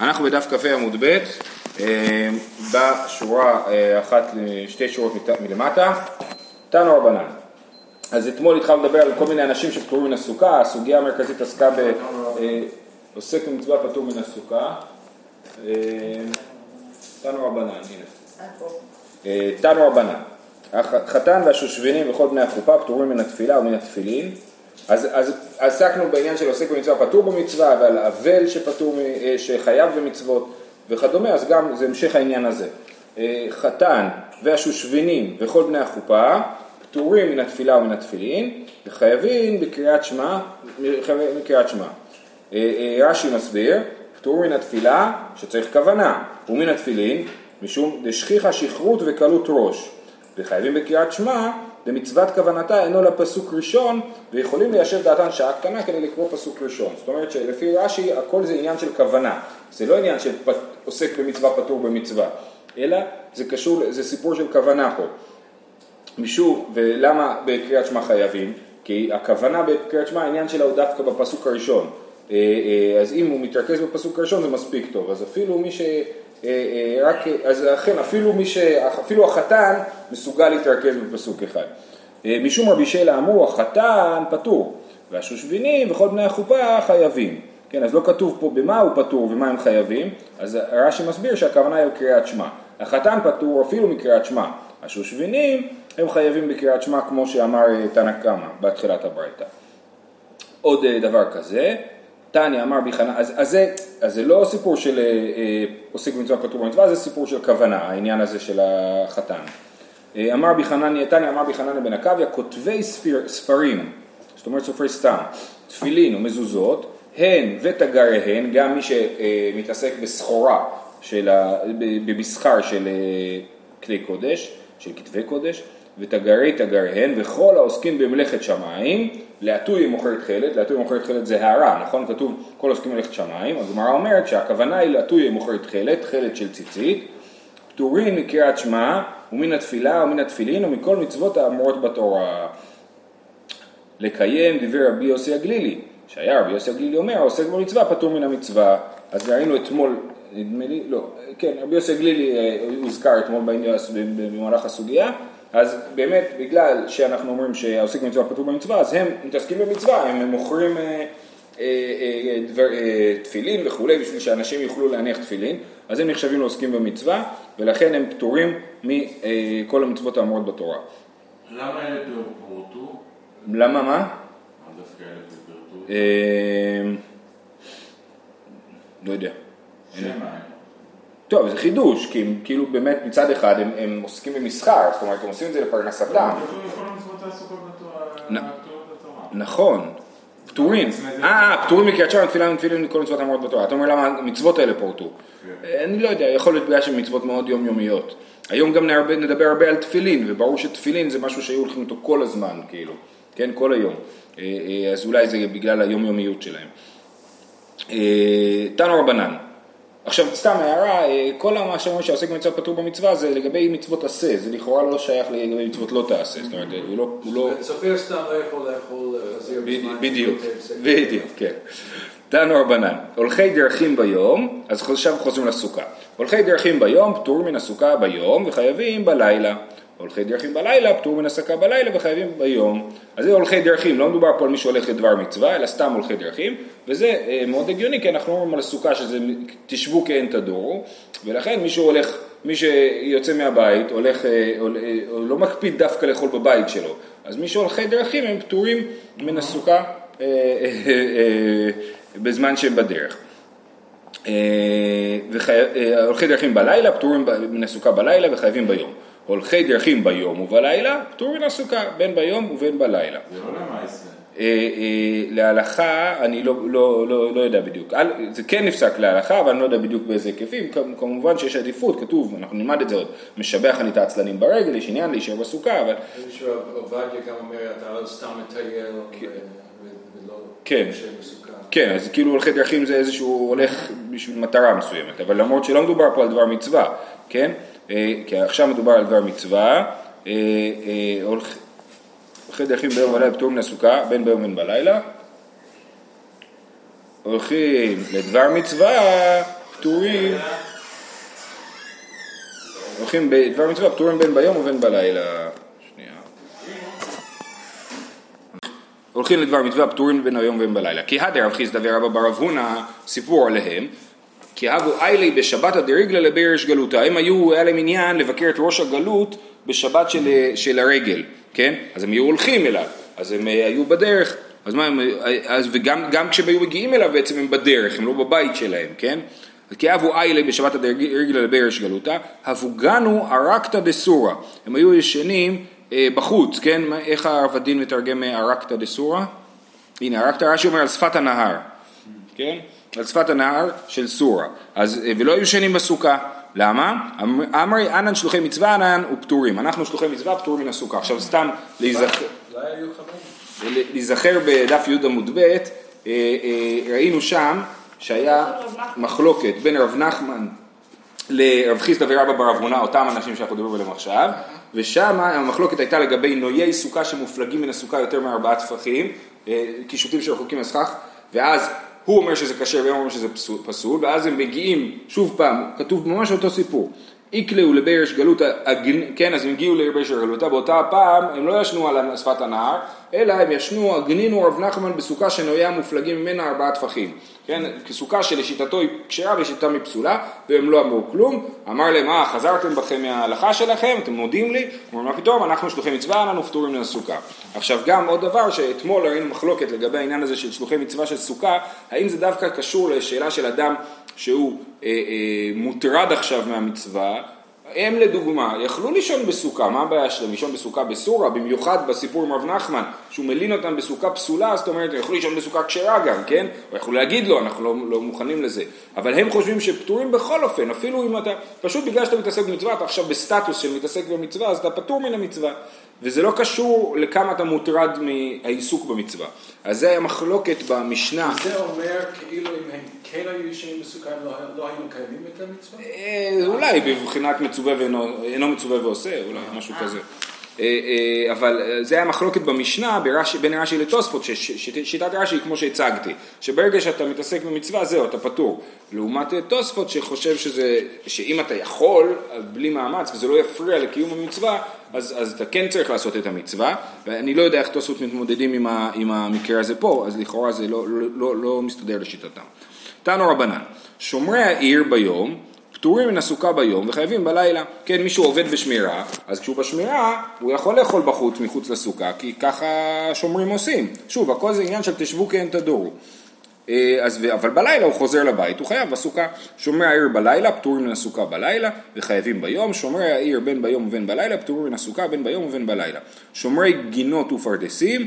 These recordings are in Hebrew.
אנחנו בדף כ"ה עמוד ב', אה, בשורה אה, אחת, שתי שורות מלמטה, תנו רבנן. אז אתמול התחלנו לדבר על כל מיני אנשים שפטורים מן הסוכה, הסוגיה המרכזית עסקה בעוסק אה, במצווה פטור מן הסוכה. תנו רבנן, הנה. תנו רבנן. החתן והשושבינים וכל בני החופה פטורים מן התפילה ומן התפילין. אז, אז עסקנו בעניין של עוסק במצווה פטור במצווה ועל אבל שפטור, אה, שחייב במצוות וכדומה, אז גם זה המשך העניין הזה. אה, חתן והשושבינים וכל בני החופה פטורים מן התפילה ומן התפילין וחייבים בקריאת שמע, בקריאת שמע. אה, רש"י מסביר, פטור מן התפילה שצריך כוונה, ומן התפילין משום דשכיחה שכרות וקלות ראש, וחייבים בקריאת שמע במצוות כוונתה אינו לפסוק ראשון ויכולים ליישב דעתן שעה קטנה כדי לקרוא פסוק ראשון. זאת אומרת שלפי רש"י הכל זה עניין של כוונה, זה לא עניין של במצווה פטור במצווה, אלא זה קשור, זה סיפור של כוונה פה. משום, ולמה בקריאת שמע חייבים? כי הכוונה בקריאת שמע העניין שלה הוא דווקא בפסוק הראשון. אה, אה, אז אם הוא מתרכז בפסוק הראשון זה מספיק טוב, אז אפילו מי ש... רק, אז לכן אפילו, מי ש, אפילו החתן מסוגל להתרכז בפסוק אחד. משום רבי שלה אמרו החתן פטור והשושבינים וכל בני החופה חייבים. כן, אז לא כתוב פה במה הוא פטור ומה הם חייבים, אז רש"י מסביר שהכוונה היא בקריאת שמע. החתן פטור אפילו מקריאת שמע, השושבינים הם חייבים בקריאת שמע כמו שאמר תנא קמא בתחילת הברייתא. עוד דבר כזה, תניא אמר בי חנן, אז, אז, אז זה לא סיפור של אה, אה, עוסק במצווה פטור במצווה, זה סיפור של כוונה, העניין הזה של החתן. אה, אמר בי חנניה, תניא אמר בי חנניה בן עקביה, כותבי ספיר, ספרים, זאת אומרת סופרי סתם, תפילין ומזוזות, הן ותגריהן, גם מי שמתעסק בסחורה, של ה, במסחר של כלי קודש, של כתבי קודש, ותגרי תגריהן, וכל העוסקים במלאכת שמיים, לעטוי מוכרת חלד, לעטוי מוכרת חלד זה הערה, נכון? כתוב כל עוסקים במלאכת שמיים, הגמרא אומרת שהכוונה היא לעטוי מוכרת חלד, חלד של ציצית, פטורים מקריאת שמע ומן התפילה ומן התפילין ומכל מצוות האמורות בתורה. לקיים דברי רבי יוסי הגלילי, שהיה רבי יוסי הגלילי אומר, העוסק במצווה פטור מן המצווה, אז ראינו אתמול, נדמה לי, לא, כן, רבי יוסי הגלילי אה, הוזכר אתמול במהלך הסוגיה, אז באמת בגלל שאנחנו אומרים שהעוסק במצווה פטור במצווה, אז הם מתעסקים במצווה, הם מוכרים אה, אה, אה, דבר, אה, תפילין וכולי בשביל שאנשים יוכלו להניח תפילין, אז הם נחשבים לעוסקים במצווה ולכן הם פטורים מכל המצוות האמורות בתורה. למה אלה פורטו? למה מה? אה, לא יודע. שמה? טוב, זה חידוש, כי הם כאילו באמת מצד אחד הם, הם עוסקים במסחר, זאת אומרת הם עושים את זה לפרנסתם. נכון, פטורים. אה, פטורים מקריאת שם, תפילה ותפילין מכל מצוות המורות בתורה. אתה אומר למה המצוות האלה פורטו? כן. אני לא יודע, יכול להיות בגלל שהן מצוות מאוד יומיומיות. היום גם נדבר הרבה על תפילין, וברור שתפילין זה משהו שהיו הולכים איתו כל הזמן, כאילו, כן, כל היום. אה, אה, אז אולי זה בגלל היומיומיות שלהם. אה, תנו רבנן. עכשיו סתם הערה, אה, כל מה שאומרים שעוסק במצוות פטור במצווה זה לגבי מצוות עשה, זה לכאורה לא שייך לגבי מצוות לא תעשה, זאת אומרת, הוא לא... הוא לא... סופר סתם לא יכול לאכול אה, חזיר. בדיוק, בדיוק, כן. תנו רבנן, הולכי דרכים ביום, אז עכשיו חוזרים לסוכה. הולכי דרכים ביום, פטור מן הסוכה ביום וחייבים בלילה. הולכי דרכים בלילה, פטור מן הסקה בלילה וחייבים ביום. אז זה הולכי דרכים, לא מדובר פה על מי שהולך לדבר מצווה, אלא סתם הולכי דרכים, וזה אה, מאוד הגיוני, כי אנחנו אומרים על הסוכה שזה תשבו כי אין תדורו, ולכן מי שהולך, מי שיוצא מהבית, הולך, אה, אה, לא מקפיד דווקא לאכול בבית שלו, אז מי שהולכי דרכים הם פטורים מן הסוכה בזמן שהם בדרך. הולכי דרכים בלילה, פטורים מן הסוכה בלילה וחייבים ביום. הולכי דרכים ביום ובלילה, פטור מן הסוכה, בין ביום ובין בלילה. זה לא למעשה. אה, אה, להלכה, אני לא, לא, לא, לא יודע בדיוק, זה כן נפסק להלכה, אבל אני לא יודע בדיוק באיזה היקפים, כמובן שיש עדיפות, כתוב, אנחנו נלמד את זה עוד, משבח אני את העצלנים ברגל, יש עניין להישאר בסוכה, אבל... איזשהו עובדיה גם אומר, אתה לא סתם מטייל ולא כן, כן, אז כאילו הולכי דרכים זה איזשהו הולך בשביל מטרה מסוימת, אבל למרות שלא מדובר פה על דבר מצווה, כן? אה, כי עכשיו מדובר על דבר מצווה, אה, אה, הולכי דרכים ביום ובלילה פטור מן הסוכה, בין ביום ובין בלילה. הולכים לדבר מצווה, פטורים, הולכים בדבר מצווה פטורים בין ביום ובין בלילה. הולכים לדבר מצווה פטורים בין היום ובין בלילה. כי הדר רב חיסדא ורבא בר אב הונא סיפור עליהם. כי הבו איילי בשבתא דריגלה לבירש גלותא. הם היו, היה להם עניין לבקר את ראש הגלות בשבת של, של הרגל, כן? אז הם היו הולכים אליו, אז הם אה, היו בדרך, אז מה הם, אה, אז וגם גם כשהם היו מגיעים אליו בעצם הם בדרך, הם לא בבית שלהם, כן? כי אבו איילי בשבת הדרגלה לבירש גלותא, הבוגנו ארקתא דסורא, הם היו ישנים אה, בחוץ, כן? איך העבדין מתרגם ארקתא דסורא? הנה, ארקתא רש"י אומר על שפת הנהר, כן? על שפת הנהר של סורה, אז, ולא היו ישנים בסוכה, למה? אמרי אנן שלוחי מצווה אנן ופטורים, אנחנו שלוחי מצווה פטורים מן הסוכה. עכשיו סתם להיזכר בדף י' עמוד ב', אה, אה, ראינו שם שהיה מחלוקת בין רב נחמן לרב חיסדא ורבא בר אבונה, אותם אנשים שאנחנו מדברים עליהם עכשיו, ושם המחלוקת הייתה לגבי נויי סוכה שמופלגים מן הסוכה יותר מארבעה טפחים, אה, קישוטים שרחוקים מסכך, ואז הוא אומר שזה כשר והם אומרים שזה פסול, ואז הם מגיעים, שוב פעם, כתוב ממש אותו סיפור, איקלעו לבירש גלותא, כן, אז הם הגיעו לבירש גלותא, באותה פעם הם לא ישנו על שפת הנהר, אלא הם ישנו, הגנינו רב נחמן בסוכה שנויה מופלגים ממנה ארבעה טפחים. כן, כסוכה שלשיטתו היא כשרה ולשיטתם היא פסולה, והם לא אמרו כלום. אמר להם, אה, חזרתם בכם מההלכה שלכם, אתם מודים לי? אמרו, מה פתאום, אנחנו שלוחי מצווה, אנחנו פטורים מן הסוכה. עכשיו גם עוד דבר, שאתמול ראינו מחלוקת לגבי העניין הזה של שלוחי מצווה של סוכה, האם זה דווקא קשור לשאלה של אדם שהוא אה, אה, מוטרד עכשיו מהמצווה, הם לדוגמה יכלו לישון בסוכה, מה הבעיה שלהם? לישון בסוכה בסורה, במיוחד בסיפור עם רב נחמן, שהוא מלין אותם בסוכה פסולה, זאת אומרת, הם יכלו לישון בסוכה כשרה גם, כן? או יכלו להגיד לו, אנחנו לא, לא מוכנים לזה. אבל הם חושבים שפטורים בכל אופן, אפילו אם אתה, פשוט בגלל שאתה מתעסק במצווה, אתה עכשיו בסטטוס של מתעסק במצווה, אז אתה פטור מן המצווה. וזה לא קשור לכמה אתה מוטרד מהעיסוק במצווה. אז זה המחלוקת במשנה. זה אומר כאילו אם הם כן היו ישנים בסוכה, לא, לא היו מקיימים את המצווה? אה, אולי בבחינת מצווה ואינו מצווה ועושה, אולי משהו כזה. אה, אה, אבל זה היה מחלוקת במשנה בין רש"י לתוספות, ששיטת רש"י היא כמו שהצגתי, שברגע שאתה מתעסק במצווה זהו, אתה פטור. לעומת תוספות שחושב שזה, שאם אתה יכול, בלי מאמץ, וזה לא יפריע לקיום המצווה, אז, אז אתה כן צריך לעשות את המצווה, ואני לא יודע איך תוספות מתמודדים עם, ה, עם המקרה הזה פה, אז לכאורה זה לא, לא, לא, לא מסתדר לשיטתם. תנו רבנן, שומרי העיר ביום, פטורים מן הסוכה ביום וחייבים בלילה. כן, מישהו עובד בשמירה, אז כשהוא בשמירה, הוא יכול לאכול בחוץ, מחוץ לסוכה, כי ככה שומרים עושים. שוב, הכל זה עניין של תשבו כי אין תדורו. אה, אז, אבל בלילה הוא חוזר לבית, הוא חייב בסוכה. שומרי העיר בלילה, פטורים מן הסוכה בלילה, וחייבים ביום. שומרי העיר בין ביום ובין בלילה, פטורים מן הסוכה בין ביום ובין בלילה. שומרי גינות ופרדסים,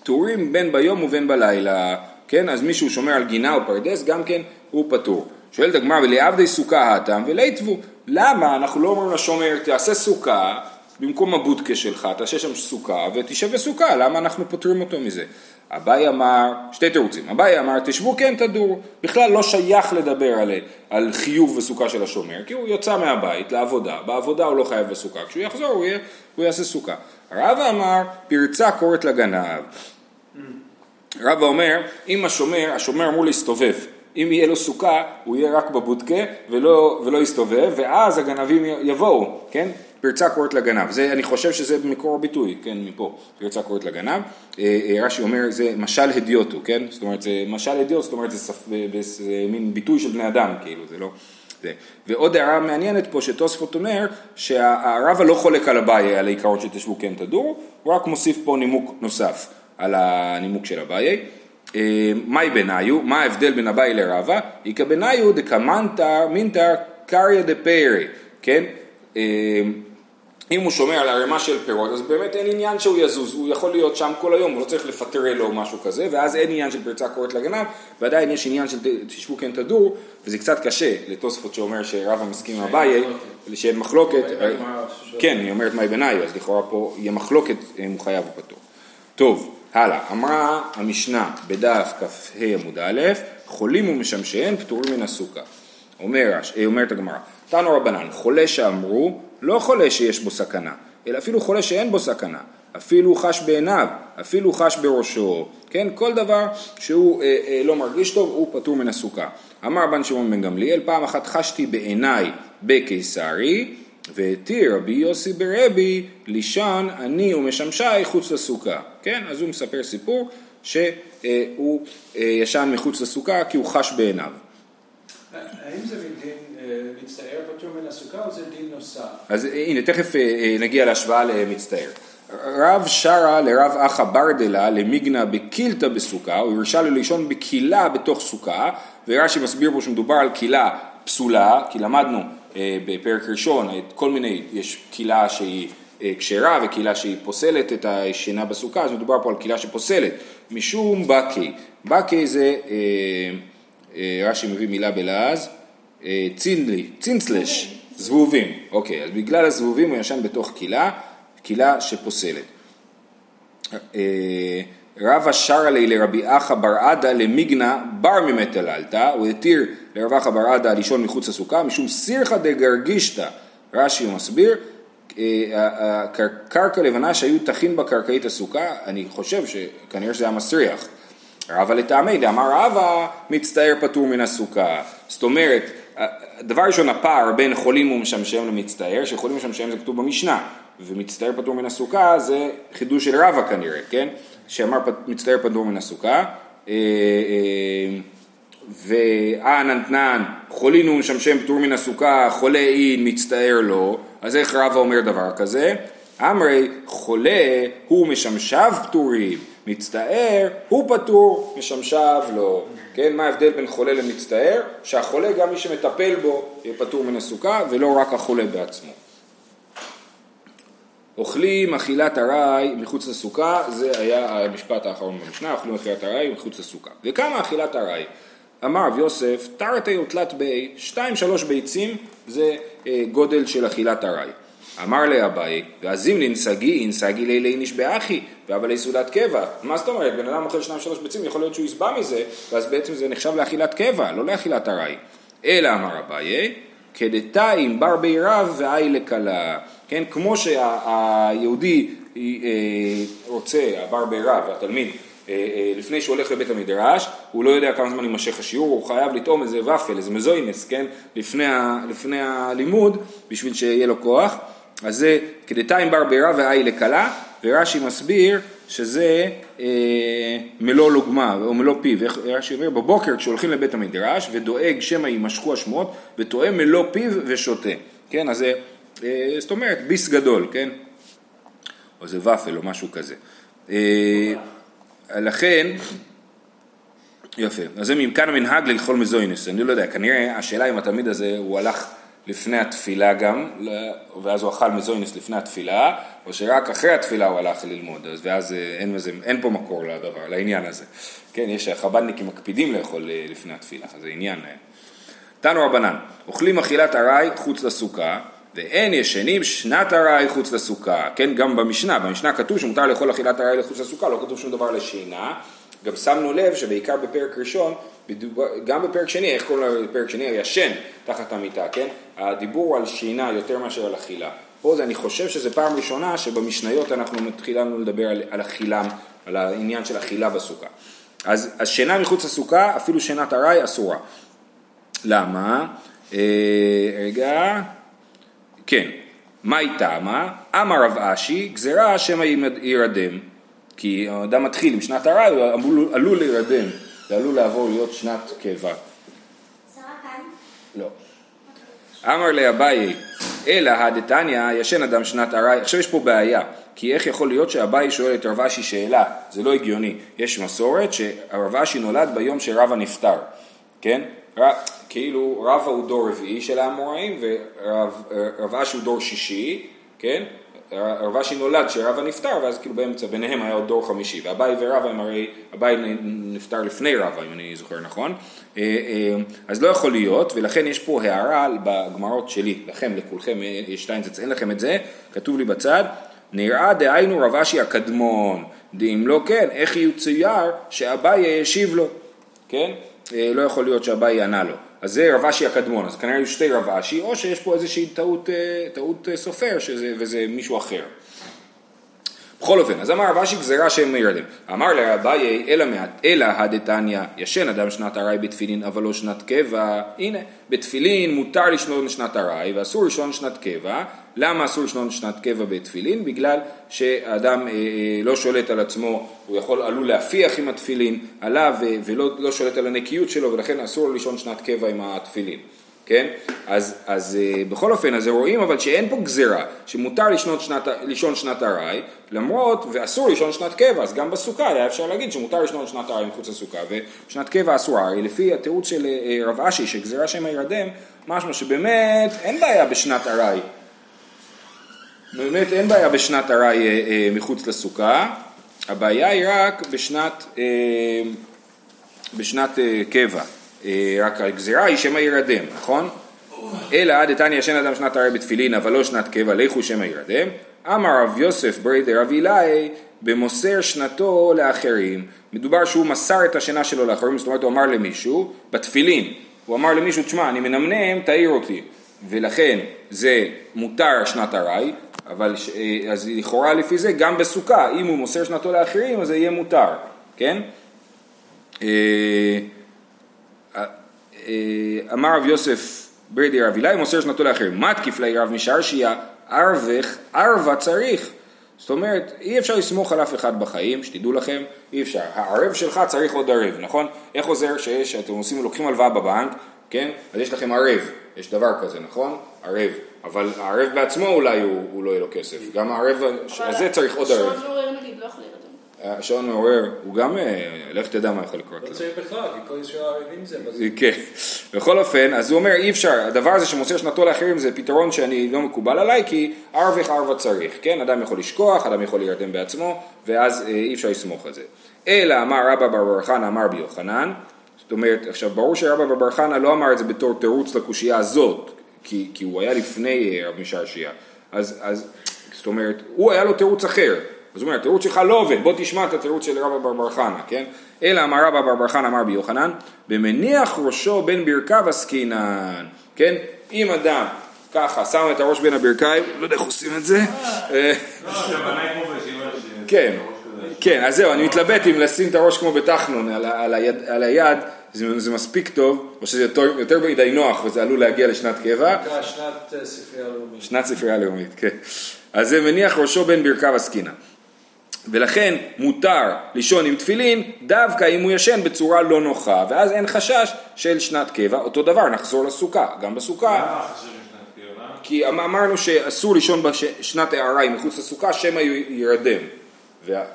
פטורים בין ביום ובין בלילה. כן, אז מישהו שומר על גינה או פרדס, גם כן הוא פטור. שואלת הגמרא, ולעבדי סוכה הטם וליתבו. למה אנחנו לא אומרים לשומר, תעשה סוכה במקום הבודקה שלך, תעשה שם סוכה ותשב בסוכה, למה אנחנו פוטרים אותו מזה? אביי אמר, שתי תירוצים, אביי אמר תשבו כן תדור, בכלל לא שייך לדבר על, על חיוב וסוכה של השומר, כי הוא יצא מהבית לעבודה, בעבודה הוא לא חייב בסוכה, כשהוא יחזור הוא, יהיה, הוא יעשה סוכה. רבא אמר פרצה קוראת לגנב. רבא אומר, אם השומר, השומר אמור להסתובב, אם יהיה לו סוכה, הוא יהיה רק בבודקה ולא, ולא יסתובב, ואז הגנבים יבואו, כן? פרצה קוראת לגנב. זה, אני חושב שזה מקור הביטוי, כן, מפה, פרצה קוראת לגנב. אה, אה, רש"י אומר, זה משל הדיוטו, כן? זאת אומרת, זה משל הדיוטו, זאת אומרת, זה, ספ... זה מין ביטוי של בני אדם, כאילו, זה לא... זה. ועוד הערה מעניינת פה, שתוספות אומר, שהרבא לא חולק על אביי, על העיקרון שתשבו כן תדור, הוא רק מוסיף פה נימוק נוסף על הנימוק של אביי. אה, מהי בניו? מה ההבדל בין אביי לרבא? איכא בניו דקמנתר מינתר קריא דפיירי, כן? אם הוא שומר על ערימה של פירות, אז באמת אין עניין שהוא יזוז, הוא יכול להיות שם כל היום, הוא לא צריך לפטרל לו או משהו כזה, ואז אין עניין של פרצה קוראת לגנב, ועדיין יש עניין של תשבו כן תדור, וזה קצת קשה לתוספות שאומר שרבא מסכים עם אביי, שאין מחלוקת, כן, היא אומרת מאי בניו, אז לכאורה פה יהיה מחלוקת אם הוא חייב או פטור. טוב, הלאה, אמרה המשנה בדף כ"ה עמוד א', חולים ומשמשיהם פטורים מן הסוכה. אומר, אומרת הגמרא, תנו רבנן, חולה שאמרו, לא חולה שיש בו סכנה, אלא אפילו חולה שאין בו סכנה, אפילו חש בעיניו, אפילו חש בראשו, כן, כל דבר שהוא אה, אה, לא מרגיש טוב הוא פטור מן הסוכה. אמר בן שמעון בן גמליאל, פעם אחת חשתי בעיניי בקיסרי, והתיר רבי יוסי ברבי לישן אני ומשמשי חוץ לסוכה. כן, אז הוא מספר סיפור שהוא אה, ישן מחוץ לסוכה כי הוא חש בעיניו. האם זה דין אה, מצטער פטור מן הסוכה או זה דין נוסף? אז הנה, תכף אה, נגיע להשוואה למצטער. רב שרה לרב אחא ברדלה למיגנה בקילתא בסוכה, הוא הרשה לו לישון בקילה בתוך סוכה, ורש"י מסביר פה שמדובר על קילה פסולה, כי למדנו אה, בפרק ראשון כל מיני, יש קילה שהיא אה, כשרה וקילה שהיא פוסלת את השינה בסוכה, אז מדובר פה על קילה שפוסלת, משום בקי, בקי זה, אה, רש"י מביא מילה בלעז, צינלי, צינצלש, זבובים, אוקיי, אז בגלל הזבובים הוא ישן בתוך קילה, קילה שפוסלת. רבא שרה לי לרבי אחא בר עדה למיגנה בר ממטללתא, הוא התיר לרב אחא בר עדה לישון מחוץ לסוכה, משום סירחא דגרגישתא, רש"י מסביר, אה, קרקע לבנה שהיו טחין בקרקעית הסוכה, אני חושב שכנראה שזה היה מסריח. רבא לטעמי דאמר רבא מצטער פטור מן הסוכה. זאת אומרת, דבר ראשון הפער בין חולים ומשמשיהם למצטער, שחולים ומשמשיהם זה כתוב במשנה, ומצטער פטור מן הסוכה זה חידוש של רבא כנראה, כן? שאמר מצטער פטור מן הסוכה. אה, ואננתנן חולין ומשמשם פטור מן הסוכה, חולה אין מצטער לו, אז איך רבא אומר דבר כזה? אמרי חולה הוא משמשיו פטורים, מצטער הוא פטור, משמשיו לא. כן, מה ההבדל בין חולה למצטער? שהחולה גם מי שמטפל בו יהיה פטור מן הסוכה ולא רק החולה בעצמו. אוכלים אכילת ארעי מחוץ לסוכה, זה היה המשפט האחרון במשנה, אוכלים אכילת ארעי מחוץ לסוכה. וכמה אכילת ארעי? אמר רב יוסף, תרתי ותלת בי, שתיים שלוש ביצים זה אה, גודל של אכילת ארעי. אמר לאביי, ואזימלין סגי אין סגי לילי נשבעכי, ואבל סעודת קבע. מה זאת אומרת, בן אדם אוכל שניים שלוש ביצים, יכול להיות שהוא יסבע מזה, ואז בעצם זה נחשב לאכילת קבע, לא לאכילת ארעי. אלא אמר אביי, כדתיים בר בי רב ואי לכלה. כן, כמו שהיהודי אה, רוצה, הבר בי רב, התלמיד, לפני שהוא הולך לבית המדרש, הוא לא יודע כמה זמן יימשך השיעור, הוא חייב לטעום איזה ופל, איזה מזוינס, כן, לפני, ה, לפני הלימוד, בשביל שיהיה לו כוח. אז זה כדתיים בר בירה ואי לכלה, ורש"י מסביר שזה אה, מלוא לוגמה או מלוא פיו, רש"י אומר בבוקר כשהולכים לבית המדרש ודואג שמא יימשכו השמועות וטועה מלוא פיו ושותה, כן, אז זה, אה, זאת אומרת ביס גדול, כן, או זה ופל או משהו כזה. אה, לכן, יפה, אז זה מכאן המנהג לאכול מזוינס, אני לא יודע, כנראה השאלה אם התלמיד הזה הוא הלך לפני התפילה גם, ואז הוא אכל מזוינס לפני התפילה, או שרק אחרי התפילה הוא הלך ללמוד, אז ואז אה, אין, וזה, אין פה מקור לדבר, לעניין הזה. כן, יש חב"דניקים מקפידים לאכול אה, לפני התפילה, זה עניין. אה. תנו רבנן, אוכלים אכילת ארעי חוץ לסוכה, ואין ישנים שנת ארעי חוץ לסוכה, כן, גם במשנה, במשנה כתוב שמותר לאכול אכילת ארעי לחוץ לסוכה, לא כתוב שום דבר לשינה, גם שמנו לב שבעיקר בפרק ראשון, גם בפרק שני, איך קוראים לפרק שני? הישן תחת המיטה, כן? הדיבור על שינה יותר מאשר על אכילה. פה זה, אני חושב שזו פעם ראשונה שבמשניות אנחנו מתחילנו לדבר על, על אכילה, על העניין של אכילה בסוכה. אז, אז שינה מחוץ לסוכה, אפילו שינת ארעי אסורה. למה? אה, רגע, כן, מה היא טעמה? אמר רב אשי, גזירה שמא יירדם. כי האדם מתחיל עם שנת ארעי, הוא עלול להירדם, זה עלול לעבור להיות שנת קבע. לא. אמר לאביי, אלא הדתניא ישן אדם שנת ארעי, עכשיו יש פה בעיה, כי איך יכול להיות שאביי שואל את רב אשי שאלה, זה לא הגיוני, יש מסורת שהרב אשי נולד ביום שרבא נפטר, כן? כאילו רבא הוא דור רביעי של האמוראים ורב אשי הוא דור שישי, כן? הרב אשי נולד כשרבא נפטר, ואז כאילו באמצע, ביניהם היה עוד דור חמישי, ואביי ורבא הם הרי, אביי נפטר לפני רבא, אם אני זוכר נכון, אה, אה, אז לא יכול להיות, ולכן יש פה הערה בגמרות שלי, לכם, לכולכם, יש שטיינזץ, אין לכם את זה, כתוב לי בצד, נראה דהיינו רב אשי הקדמון, דאם לא כן, איך יצויר שאביי ישיב לו, כן? אה, לא יכול להיות שאביי יענה לו. אז זה רב אשי הקדמון, אז כנראה היו שתי רב אשי, או שיש פה איזושהי טעות, אה, טעות אה, סופר שזה, וזה מישהו אחר. בכל אופן, אז אמר רב אשי גזירה שהם מירדם. אמר לרביי, אלא, אלא הדתניא, ישן אדם שנת ארעי בתפילין, אבל לא שנת קבע. הנה, בתפילין מותר לשנון שנת ארעי, ואסור לשנון שנת קבע. למה אסור לשנון שנת קבע בתפילין? בגלל שאדם אה, אה, לא שולט על עצמו, הוא יכול, עלול להפיח עם התפילין עליו, ו- ולא לא שולט על הנקיות שלו, ולכן אסור לשון שנת קבע עם התפילין. כן? אז, אז אה, בכל אופן, אז רואים אבל שאין פה גזירה, שמותר לשנות שנת, לישון שנת ארעי, למרות, ואסור לישון שנת קבע, אז גם בסוכה היה אפשר להגיד שמותר לשנות שנת ארעי מחוץ לסוכה, ושנת קבע אסורה, הרי לפי התירוץ של אה, רב אשי, שגזירה שם הירדם, משמע שבאמת אין בעיה בשנת ארעי. באמת אין בעיה בשנת ארעי אה, אה, מחוץ לסוכה, הבעיה היא רק בשנת, אה, בשנת אה, קבע. אה, רק הגזירה היא שמא ירדם, נכון? אלא עד דתניא ישן אדם שנת ארעי בתפילין, אבל לא שנת קבע, לכו שמא ירדם. אמר רב יוסף ברי דרב אילאי, במוסר שנתו לאחרים. מדובר שהוא מסר את השינה שלו לאחרים, זאת אומרת הוא אמר למישהו, בתפילין, הוא אמר למישהו, תשמע, אני מנמנם, תעיר אותי. ולכן זה מותר שנת ארעי, אבל אה, אז לכאורה לפי זה גם בסוכה, אם הוא מוסר שנתו לאחרים אז זה יהיה מותר, כן? אה, אמר רב יוסף ברדי רב אילאי מוסר שנתו לאחרים, מתקיף לי רב משרשיה, ערבך, ערבה צריך. זאת אומרת, אי אפשר לסמוך על אף אחד בחיים, שתדעו לכם, אי אפשר. הערב שלך צריך עוד ערב, נכון? איך עוזר שיש, אתם עושים, לוקחים הלוואה בבנק, כן? אז יש לכם ערב, יש דבר כזה, נכון? ערב. אבל הערב בעצמו אולי הוא, הוא לא יהיה לו כסף, גם הערב הזה צריך עוד ערב. השעון מעורר, הוא גם, אה, לך תדע מה יכול לקרות לא. צריך בכלל, כי כל ישראל ערבים זה. כן, בכל אופן, אז הוא אומר אי אפשר, הדבר הזה שמוסר שנתו לאחרים זה פתרון שאני לא מקובל עליי כי ערבך ערבה צריך, כן, אדם יכול לשכוח, אדם יכול להירדם בעצמו ואז אה, אי אפשר לסמוך על זה. אלא אמר רבא בר בר חנא אמר בי יוחנן, זאת אומרת, עכשיו ברור שרבא בר בר חנא לא אמר את זה בתור תירוץ לקושייה הזאת, כי, כי הוא היה לפני אה, רב משעשיה, אז, אז זאת אומרת, הוא היה לו תירוץ אחר, אז הוא אומר, התירוץ שלך לא עובד, בוא תשמע את התירוץ של רבא בר בר חנא, כן? אלא אמר רבא בר בר חנא אמר בי יוחנן, במניח ראשו בין ברכיו עסקינן, כן? אם אדם ככה שם את הראש בין הברכיים, לא יודע איך עושים את זה, אה. כן. כן, אז זהו, אני מתלבט אם לשים את הראש כמו בתחנון על, היד, זה, זה מספיק טוב, או שזה יותר, יותר מדי נוח וזה עלול להגיע לשנת קבע, שנת אה, ספרייה לאומית. שנת ספרייה לאומית, כן. אז זה מניח ראשו בין ברכיו עסקינן. ולכן מותר לישון עם תפילין דווקא אם הוא ישן בצורה לא נוחה, ואז אין חשש של שנת קבע. אותו דבר, נחזור לסוכה, גם בסוכה? כי אמ- אמרנו שאסור לישון בשנת הערה מחוץ לסוכה, שמא יירדם.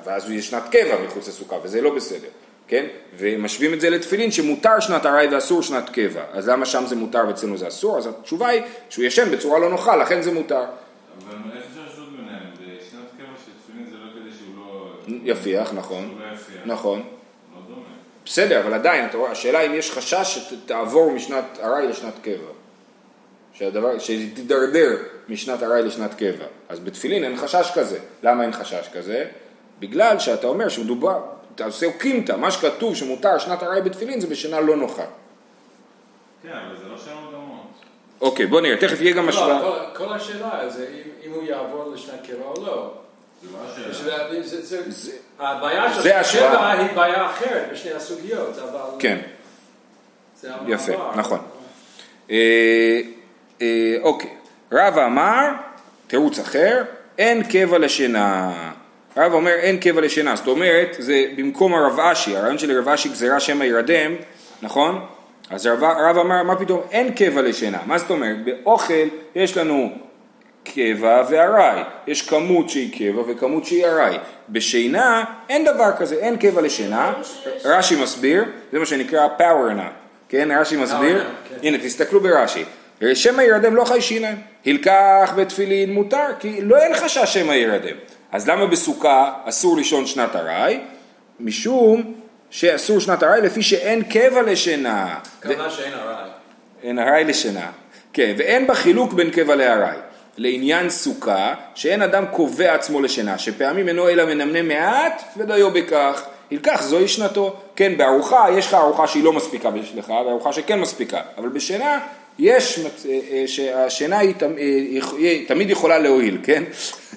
ואז הוא יהיה שנת קבע מחוץ לסוכה, וזה לא בסדר, כן? ומשווים את זה לתפילין שמותר שנת ארעי ואסור שנת קבע. אז למה שם זה מותר ואצלנו זה אסור? אז התשובה היא שהוא ישן בצורה לא נוחה, לכן זה מותר. אבל איך אפשר לשנות ביניהם? בשנת קבע שתפילין זה לא כדי שהוא לא... יפיח, נכון. לא. נכון. לא. בסדר, אבל עדיין, אתה רואה, השאלה אם יש חשש שתעבור משנת ארעי לשנת קבע. שהדבר, שתידרדר משנת ארעי לשנת קבע. אז בתפילין אין חשש כזה. למה אין חשש כזה? בגלל שאתה אומר שמדובר, אתה עושה קימתא, מה שכתוב שמותר שנת ארעי בתפילין זה בשינה לא נוחה. כן, אבל זה לא שם דומות. אוקיי, בוא נראה, תכף יהיה גם לא, השוואה. כל- כל השאלה זה אם- אם הוא יעבור לשנת קבע או לא. זה זה- הבעיה של השוואה. קבע היא בעיה אחרת בשני הסוגיות, אבל... כן. יפה, נכון. אה, אה, אוקיי, רבא אמר, תירוץ אחר, אין קבע לשינה. רבא אומר אין קבע לשינה, זאת אומרת, זה במקום הרב אשי, הרעיון של רב אשי גזירה שמא ירדם, נכון? אז רב, רבא אמר, מה פתאום, אין קבע לשינה. מה זאת אומרת? באוכל יש לנו קבע וארעי, יש כמות שהיא קבע וכמות שהיא ארעי. בשינה אין דבר כזה, אין קבע לשינה. רש"י מסביר, זה מה שנקרא power nap, כן? רש"י מסביר, כן. הנה תסתכלו ברש"י, שמא ירדם לא חיישינן, הלקח בתפילין מותר, כי לא אין חשש שמא ירדם. אז למה בסוכה אסור לישון שנת ארעי? משום שאסור שנת ארעי לפי שאין קבע לשינה. כמובן שאין ארעי. אין ארעי לשינה. כן, ואין בה חילוק בין קבע לארעי. לעניין סוכה, שאין אדם קובע עצמו לשינה, שפעמים אינו אלא מנמנם מעט ודיו בכך. ילקח זוהי שנתו. כן, בארוחה, יש לך ארוחה שהיא לא מספיקה בשבילך, וארוחה שכן מספיקה. אבל בשינה, יש, אה, אה, שהשינה היא תמ- אה, היא תמיד יכולה להועיל, כן?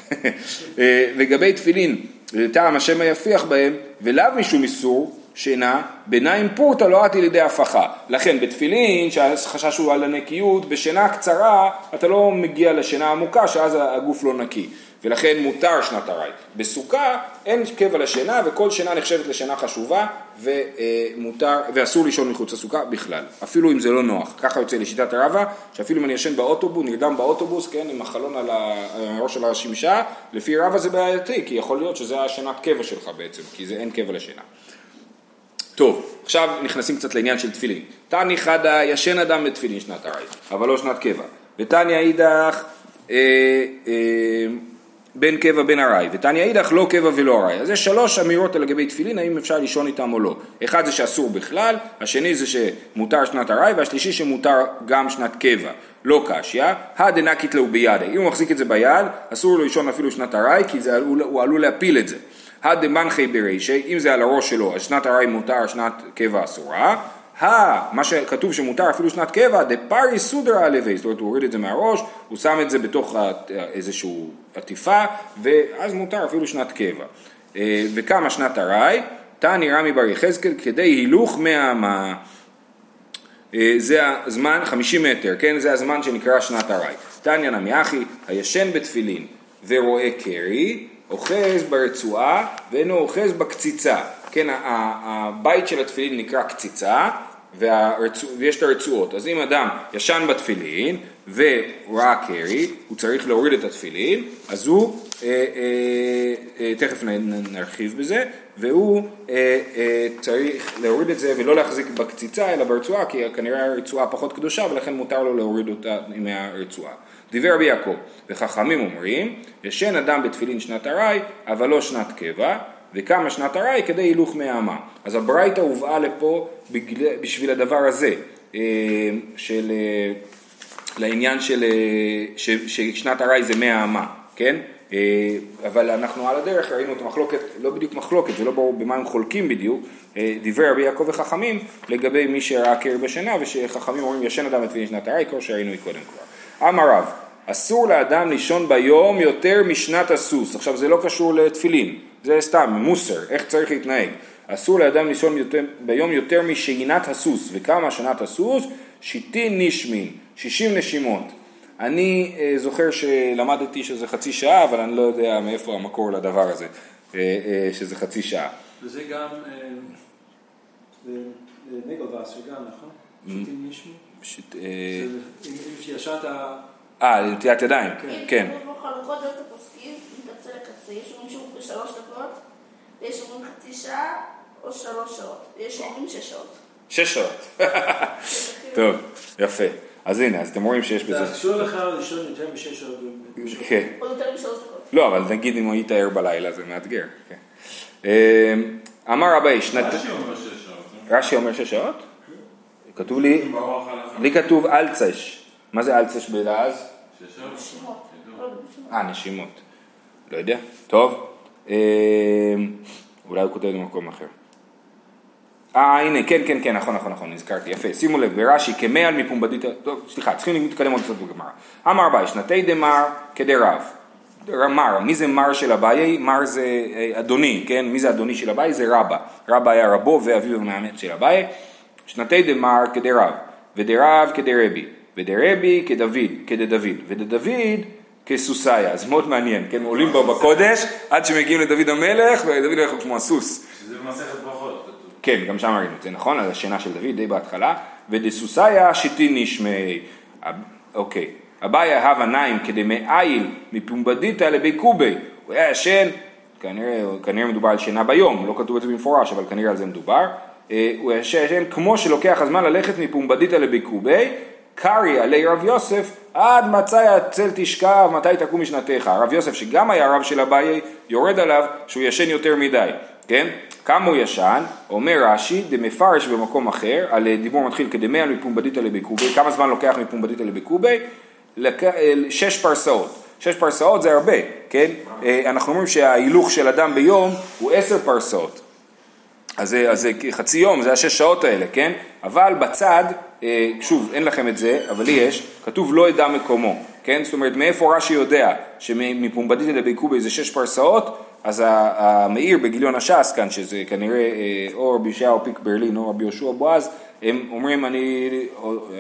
לגבי תפילין, טעם השם היפיח בהם, ולאו משום איסור שינה, ביניים פורתא לא עתי לידי הפכה. לכן בתפילין, שהחשש הוא על הנקיות, בשינה קצרה אתה לא מגיע לשינה עמוקה, שאז הגוף לא נקי. ולכן מותר שנת ארעי. בסוכה אין קבע לשינה וכל שינה נחשבת לשינה חשובה ומותר, ואסור לישון מחוץ לסוכה בכלל, אפילו אם זה לא נוח. ככה יוצא לשיטת הרבה, שאפילו אם אני ישן באוטובוס, נרדם באוטובוס, כן, עם החלון על הראש של השמשה, לפי רבה זה בעייתי, כי יכול להיות שזה השינת קבע שלך בעצם, כי זה אין קבע לשינה. טוב, עכשיו נכנסים קצת לעניין של תפילין. תני חדה ישן אדם בתפילין שנת ארעי, אבל לא שנת קבע. ותניא אידך אה, אה, בין קבע בין ארעי, ותניא אידך לא קבע ולא ארעי. אז יש שלוש אמירות לגבי תפילין, האם אפשר לישון איתם או לא. אחד זה שאסור בכלל, השני זה שמותר שנת ארעי, והשלישי שמותר גם שנת קבע. לא קשיא, הדנקית לו בידי. אם הוא מחזיק את זה ביד, אסור לו לישון אפילו שנת ארעי, כי זה, הוא, הוא עלול להפיל את זה. הדמנחי ברישי, אם זה על הראש שלו, אז שנת ארעי מותר, שנת קבע אסורה. ה, מה שכתוב שמותר אפילו שנת קבע, דפארי סודרה הלוי, זאת אומרת הוא הוריד את זה מהראש, הוא שם את זה בתוך איזושהי עטיפה, ואז מותר אפילו שנת קבע. אה, וכמה שנת ארעי, תני רמי בר יחזקאל כדי הילוך מהמה. אה, זה הזמן, 50 מטר, כן? זה הזמן שנקרא שנת ארעי. תניא נמי אחי, הישן בתפילין ורואה קרי, אוחז ברצועה ואינו אוחז בקציצה. כן, הבית של התפילין נקרא קציצה והרצוע, ויש את הרצועות. אז אם אדם ישן בתפילין וראה קרי, הוא צריך להוריד את התפילין, אז הוא, אה, אה, אה, תכף נרחיב בזה, והוא אה, אה, צריך להוריד את זה ולא להחזיק בקציצה אלא ברצועה, כי כנראה הרצועה פחות קדושה ולכן מותר לו להוריד אותה מהרצועה. דיבר רבי יעקב, וחכמים אומרים, ישן אדם בתפילין שנת ארעי, אבל לא שנת קבע, וכמה שנת ארעי כדי הילוך מהאמה. אז הברייתא הובאה לפה בשביל הדבר הזה, אה, של, אה, לעניין של, אה, ש, ששנת ארעי זה מאה אמה, כן? אבל אנחנו על הדרך ראינו את המחלוקת, לא בדיוק מחלוקת, זה לא ברור במה הם חולקים בדיוק, דיבר רבי יעקב וחכמים לגבי מי שראה קר בשינה ושחכמים אומרים ישן אדם בתפילין שנת ארעי, כמו שראינו קודם כבר. אמר רב, אסור לאדם לישון ביום יותר משנת הסוס, עכשיו זה לא קשור לתפילין, זה סתם מוסר, איך צריך להתנהג. אסור לאדם לישון יותר, ביום יותר משעינת הסוס, וכמה שנת הסוס? שיטין נשמין, שישים נשימות. אני אה, זוכר שלמדתי שזה חצי שעה, אבל אני לא יודע מאיפה המקור לדבר הזה, אה, אה, שזה חצי שעה. וזה גם, אה, נגלבאס, גם, נכון? שיטין נשמין? שיט, אה, אם ישנת... אה, נטיית ידיים, כן. אם חלוקות דעות הפוסקים, מקצה לקצה, יש אומרים שהוא בשלוש דקות, ויש אומרים חצי שעה או שלוש שעות, ויש אומרים שש שעות. שש שעות. טוב, יפה. אז הנה, אז אתם רואים שיש בזה... זה אסור לך לישון יותר משש שעות. כן. או יותר משלוש דקות. לא, אבל נגיד אם היית ער בלילה זה מאתגר. כן. אה, אמר רבי, שנת... רש"י אומר שש שעות. לא? רש"י אומר שש שעות? כתוב לי. לי כתוב אלצש. מה זה אלצש בלעז? נשימות. אה, נשימות. לא יודע. טוב. אה, אולי הוא כותב במקום אחר. אה, הנה, כן, כן, כן, נכון, נכון, נכון, נזכרתי, יפה. שימו לב, ברש"י כמעל מפומבדית, טוב, סליחה, צריכים להתקדם עוד קצת בגמרא. אמר ביי, שנתי דמר כדרב. מר, מי זה מר של אביי? מר זה אה, אדוני, כן? מי זה אדוני של אביי? זה רבא. רבא היה רבו ואביו המאמץ של אביי. שנתי דמר כדרב, ודרב כדרבי, ודרבי כדוד, כדדוד, ודדוד כסוסיה. זה מאוד מעניין, כן? עולים בו בקודש עד שמגיעים לדוד המלך, ודוד המלך הוא כמו הסוס. שזה במסכת ברכות. כן, גם שם ראינו את זה, נכון? על השינה של דוד, די בהתחלה. ודסוסיה שיטין נשמי. אוקיי. אביי הווה נעים כדמי איל מפומבדיתא לבי קובי. הוא היה ישן, כנראה, כנראה מדובר על שינה ביום, לא כתוב את זה במפורש, אבל כנראה על זה מדובר. אה, הוא ישן כמו שלוקח הזמן ללכת מפומבדיתא לבי קובי, קרי עלי רב יוסף, עד מתי הצל תשכב, מתי תקום משנתך. רב יוסף, שגם היה רב של אביי, יורד עליו שהוא ישן יותר מדי, כן? כמה הוא ישן? אומר רש"י, דמפרש במקום אחר, על דיבור מתחיל כדמי על מפומבדיתא לבקובי, כמה זמן לוקח מפומבדיתא לבקובי? לק... שש פרסאות. שש פרסאות זה הרבה, כן? אנחנו אומרים שההילוך של אדם ביום הוא עשר פרסאות. אז זה, חצי יום, זה השש שעות האלה, כן? אבל בצד אה, שוב, אין לכם את זה, אבל לי יש, כתוב לא ידע מקומו, כן? זאת אומרת, מאיפה רש"י יודע שמפומבדיתא דביקו באיזה שש פרסאות, אז המאיר בגיליון הש"ס כאן, שזה כנראה אה, או רבי ישעיהו פיק ברלין או רבי יהושע בועז, הם אומרים אני,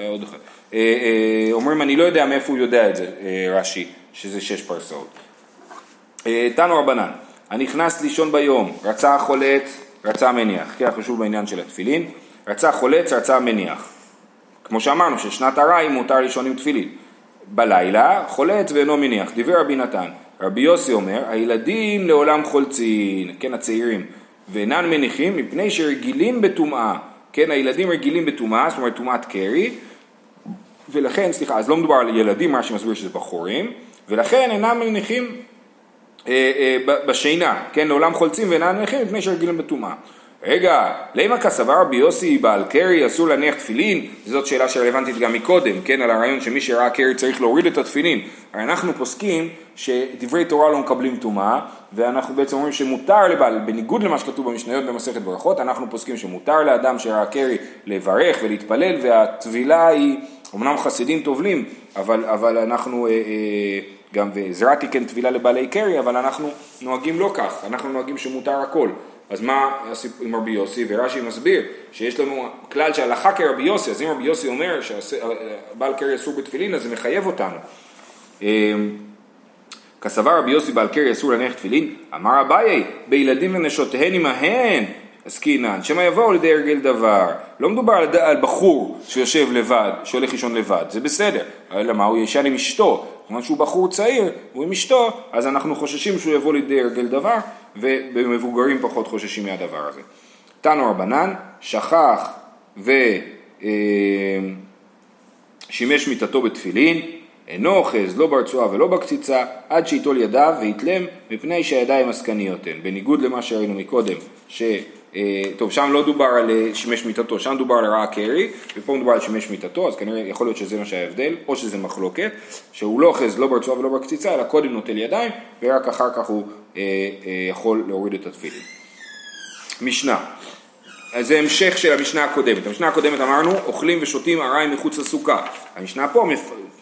עוד אחד, אה, אה, אומרים אני לא יודע מאיפה הוא יודע את זה, אה, רש"י, שזה שש פרסאות. אה, תנו רבנן, הנכנס לישון ביום, רצה חולץ, רצה מניח, כן, חשוב בעניין של התפילין, רצה חולץ, רצה מניח. כמו שאמרנו, ששנת ארעי מותר לישון עם תפילין. בלילה חולץ ואינו מניח, דיבר רבי נתן. רבי יוסי אומר, הילדים לעולם חולצין, כן, הצעירים, ואינן מניחים מפני שרגילים בטומאה, כן, הילדים רגילים בטומאה, זאת אומרת טומאת קרי, ולכן, סליחה, אז לא מדובר על ילדים, מה שמסביר שזה בחורים, ולכן אינם מניחים אה, אה, בשינה, כן, לעולם חולצים ואינם מניחים מפני שרגילים בטומאה. רגע, למה כסבר רבי יוסי בעל קרי אסור להניח תפילין? זאת שאלה שרלוונטית גם מקודם, כן, על הרעיון שמי שראה קרי צריך להוריד את התפילין. הרי אנחנו פוסקים שדברי תורה לא מקבלים טומאה, ואנחנו בעצם אומרים שמותר לבעל, בניגוד למה שכתוב במשניות במסכת ברכות, אנחנו פוסקים שמותר לאדם שראה קרי לברך ולהתפלל, והטבילה היא, אמנם חסידים טובלים, אבל, אבל אנחנו... אה, אה, גם ועזרא תיקן טבילה לבעלי קרי, אבל אנחנו נוהגים לא כך, אנחנו נוהגים שמותר הכל. אז מה עם רבי יוסי? ורש"י מסביר שיש לנו כלל שהלכה כרבי יוסי, אז אם רבי יוסי אומר שבעל קרי אסור בתפילין, אז זה מחייב אותנו. אמ, כסבר רבי יוסי בעל קרי אסור להניח תפילין, אמר אביי, בילדים ונשותיהן עמהן עסקינן, שמא יבואו לידי הרגל דבר. לא מדובר על בחור שיושב לבד, שהולך לישון לבד, זה בסדר, אלא מה, הוא ישן עם אשתו, כיוון שהוא בחור צעיר, הוא עם אשתו, אז אנחנו חוששים שהוא יבוא לידי הרגל דבר, ובמבוגרים פחות חוששים מהדבר הזה. תנו רבנן, שכח ושימש מיטתו בתפילין, אינו אוחז לא ברצועה ולא בקציצה, עד שיטול ידיו ויתלם מפני שהידיים עסקניות הן. בניגוד למה שראינו מקודם, ש... אה, טוב, שם לא דובר על אה, שימש מיטתו, שם דובר על רעה קרי, ופה מדובר על שימש מיטתו, אז כנראה יכול להיות שזה מה שההבדל, או שזה מחלוקת, שהוא לא אוחז לא ברצועה ולא בקציצה, אלא קודם נוטל ידיים, ורק אחר כך הוא אה, אה, יכול להוריד את התפילין. משנה, אז זה המשך של המשנה הקודמת. המשנה הקודמת אמרנו, אוכלים ושותים ארעי מחוץ לסוכה. המשנה פה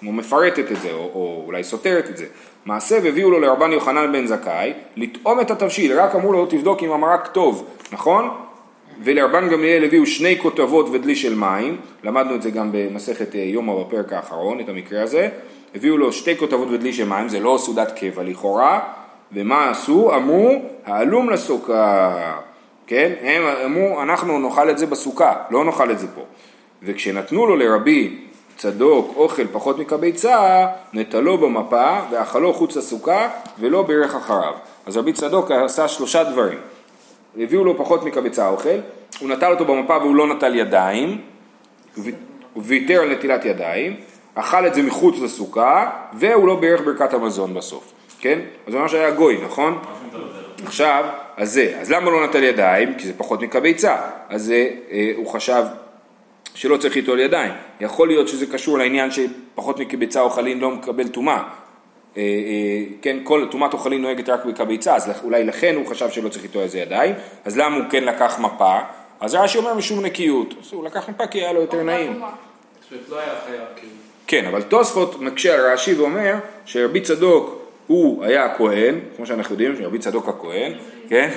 מפרטת את זה, או, או אולי סותרת את זה. מעשה והביאו לו לרבן יוחנן בן זכאי, לטעום את התבשיל, רק אמרו לו תבדוק אם המרק טוב, נכון? ולרבן גמליאל הביאו שני כותבות ודלי של מים, למדנו את זה גם במסכת אה, יומא בפרק האחרון, את המקרה הזה, הביאו לו שתי כותבות ודלי של מים, זה לא סעודת קבע לכאורה, ומה עשו? אמרו, העלום לסוכה, כן? הם אמרו, אנחנו נאכל את זה בסוכה, לא נאכל את זה פה. וכשנתנו לו לרבי צדוק אוכל פחות מכביצה, נטלו במפה ואכלו חוץ לסוכה ולא בירך אחריו. אז רבי צדוק עשה שלושה דברים. הביאו לו פחות מקביצה אוכל, הוא נטל אותו במפה והוא לא נטל ידיים, הוא ויתר על נטילת ידיים, אכל את זה מחוץ לסוכה, והוא לא בירך ברכת המזון בסוף, כן? אז זה ממש היה גוי, נכון? עכשיו, אז זה, אז למה לא נטל ידיים? כי זה פחות מקביצה. אז אה, הוא חשב שלא צריך ליטול ידיים. יכול להיות שזה קשור לעניין שפחות מקביצה אוכלין לא מקבל טומאה. אה, אה, כן, כל טומאת אוכלין נוהגת רק בקביצה, אז אולי לכן הוא חשב שלא צריך ליטול איזה ידיים, אז למה הוא כן לקח מפה? אז רש"י אומר משום נקיות, אז הוא לקח מפה כי היה לו יותר נעים. לא כאילו. כן, אבל תוספות מקשה על רש"י ואומר שרבי צדוק הוא היה הכהן, כמו שאנחנו יודעים, רבי צדוק הכהן, כן?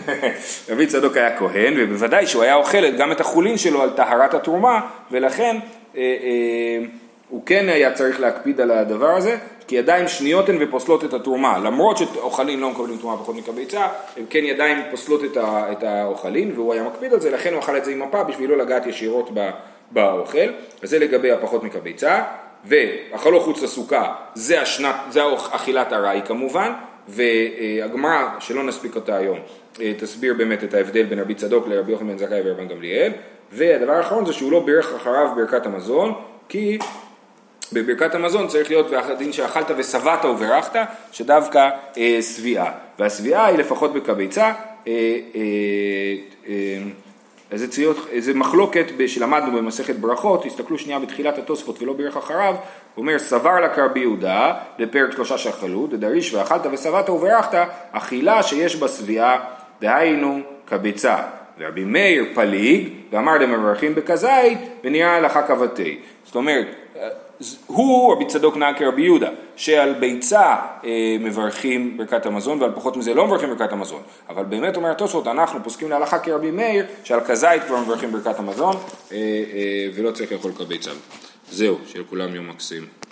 רבי צדוק היה כהן, ובוודאי שהוא היה אוכל גם את החולין שלו על טהרת התרומה, ולכן אה, אה, הוא כן היה צריך להקפיד על הדבר הזה, כי ידיים שניות הן ופוסלות את התרומה, למרות שאוכלים לא מקבלים תרומה פחות מקביצה, הם כן ידיים פוסלות את, ה, את האוכלין, והוא היה מקפיד על זה, לכן הוא אכל את זה עם מפה בשביל לא לגעת ישירות באוכל, אז זה לגבי הפחות מקביצה, ואכלו חוץ לסוכה, זה, השנת, זה אכילת ארעי כמובן, והגמרא, שלא נספיק אותה היום, אה, תסביר באמת את ההבדל בין רבי צדוק לרבי יוחנן בן זכאי ורבן גמליאל, והדבר האחרון זה שהוא לא בירך אחריו ברכת המזון, כי בברכת המזון צריך להיות והדין שאכלת ושבעת וברכת, שדווקא אה, שביעה, והשביעה היא לפחות בקביצה, אה, אה, אה, אז זה צריך איזה מחלוקת שלמדנו במסכת ברכות, תסתכלו שנייה בתחילת התוספות ולא בירך אחריו, הוא אומר סבר לה כרבי יהודה, בפרק שלושה שאכלו, דדריש ואכלת ושבעת וברכת, אכילה שיש בה שביעה, דהיינו קביצה. ורבי מאיר פליג, ואמר דמברכים בכזית, ונראה הלכה כבתי. זאת אומרת, הוא, רבי צדוק נהג כרבי יהודה, שעל ביצה אה, מברכים ברכת המזון ועל פחות מזה לא מברכים ברכת המזון. אבל באמת אומר התוספות, אנחנו פוסקים להלכה כרבי מאיר, שעל כזית כבר מברכים ברכת המזון, אה, אה, ולא צריך לאכול כביצה. זהו, שיהיה לכולם יום מקסים.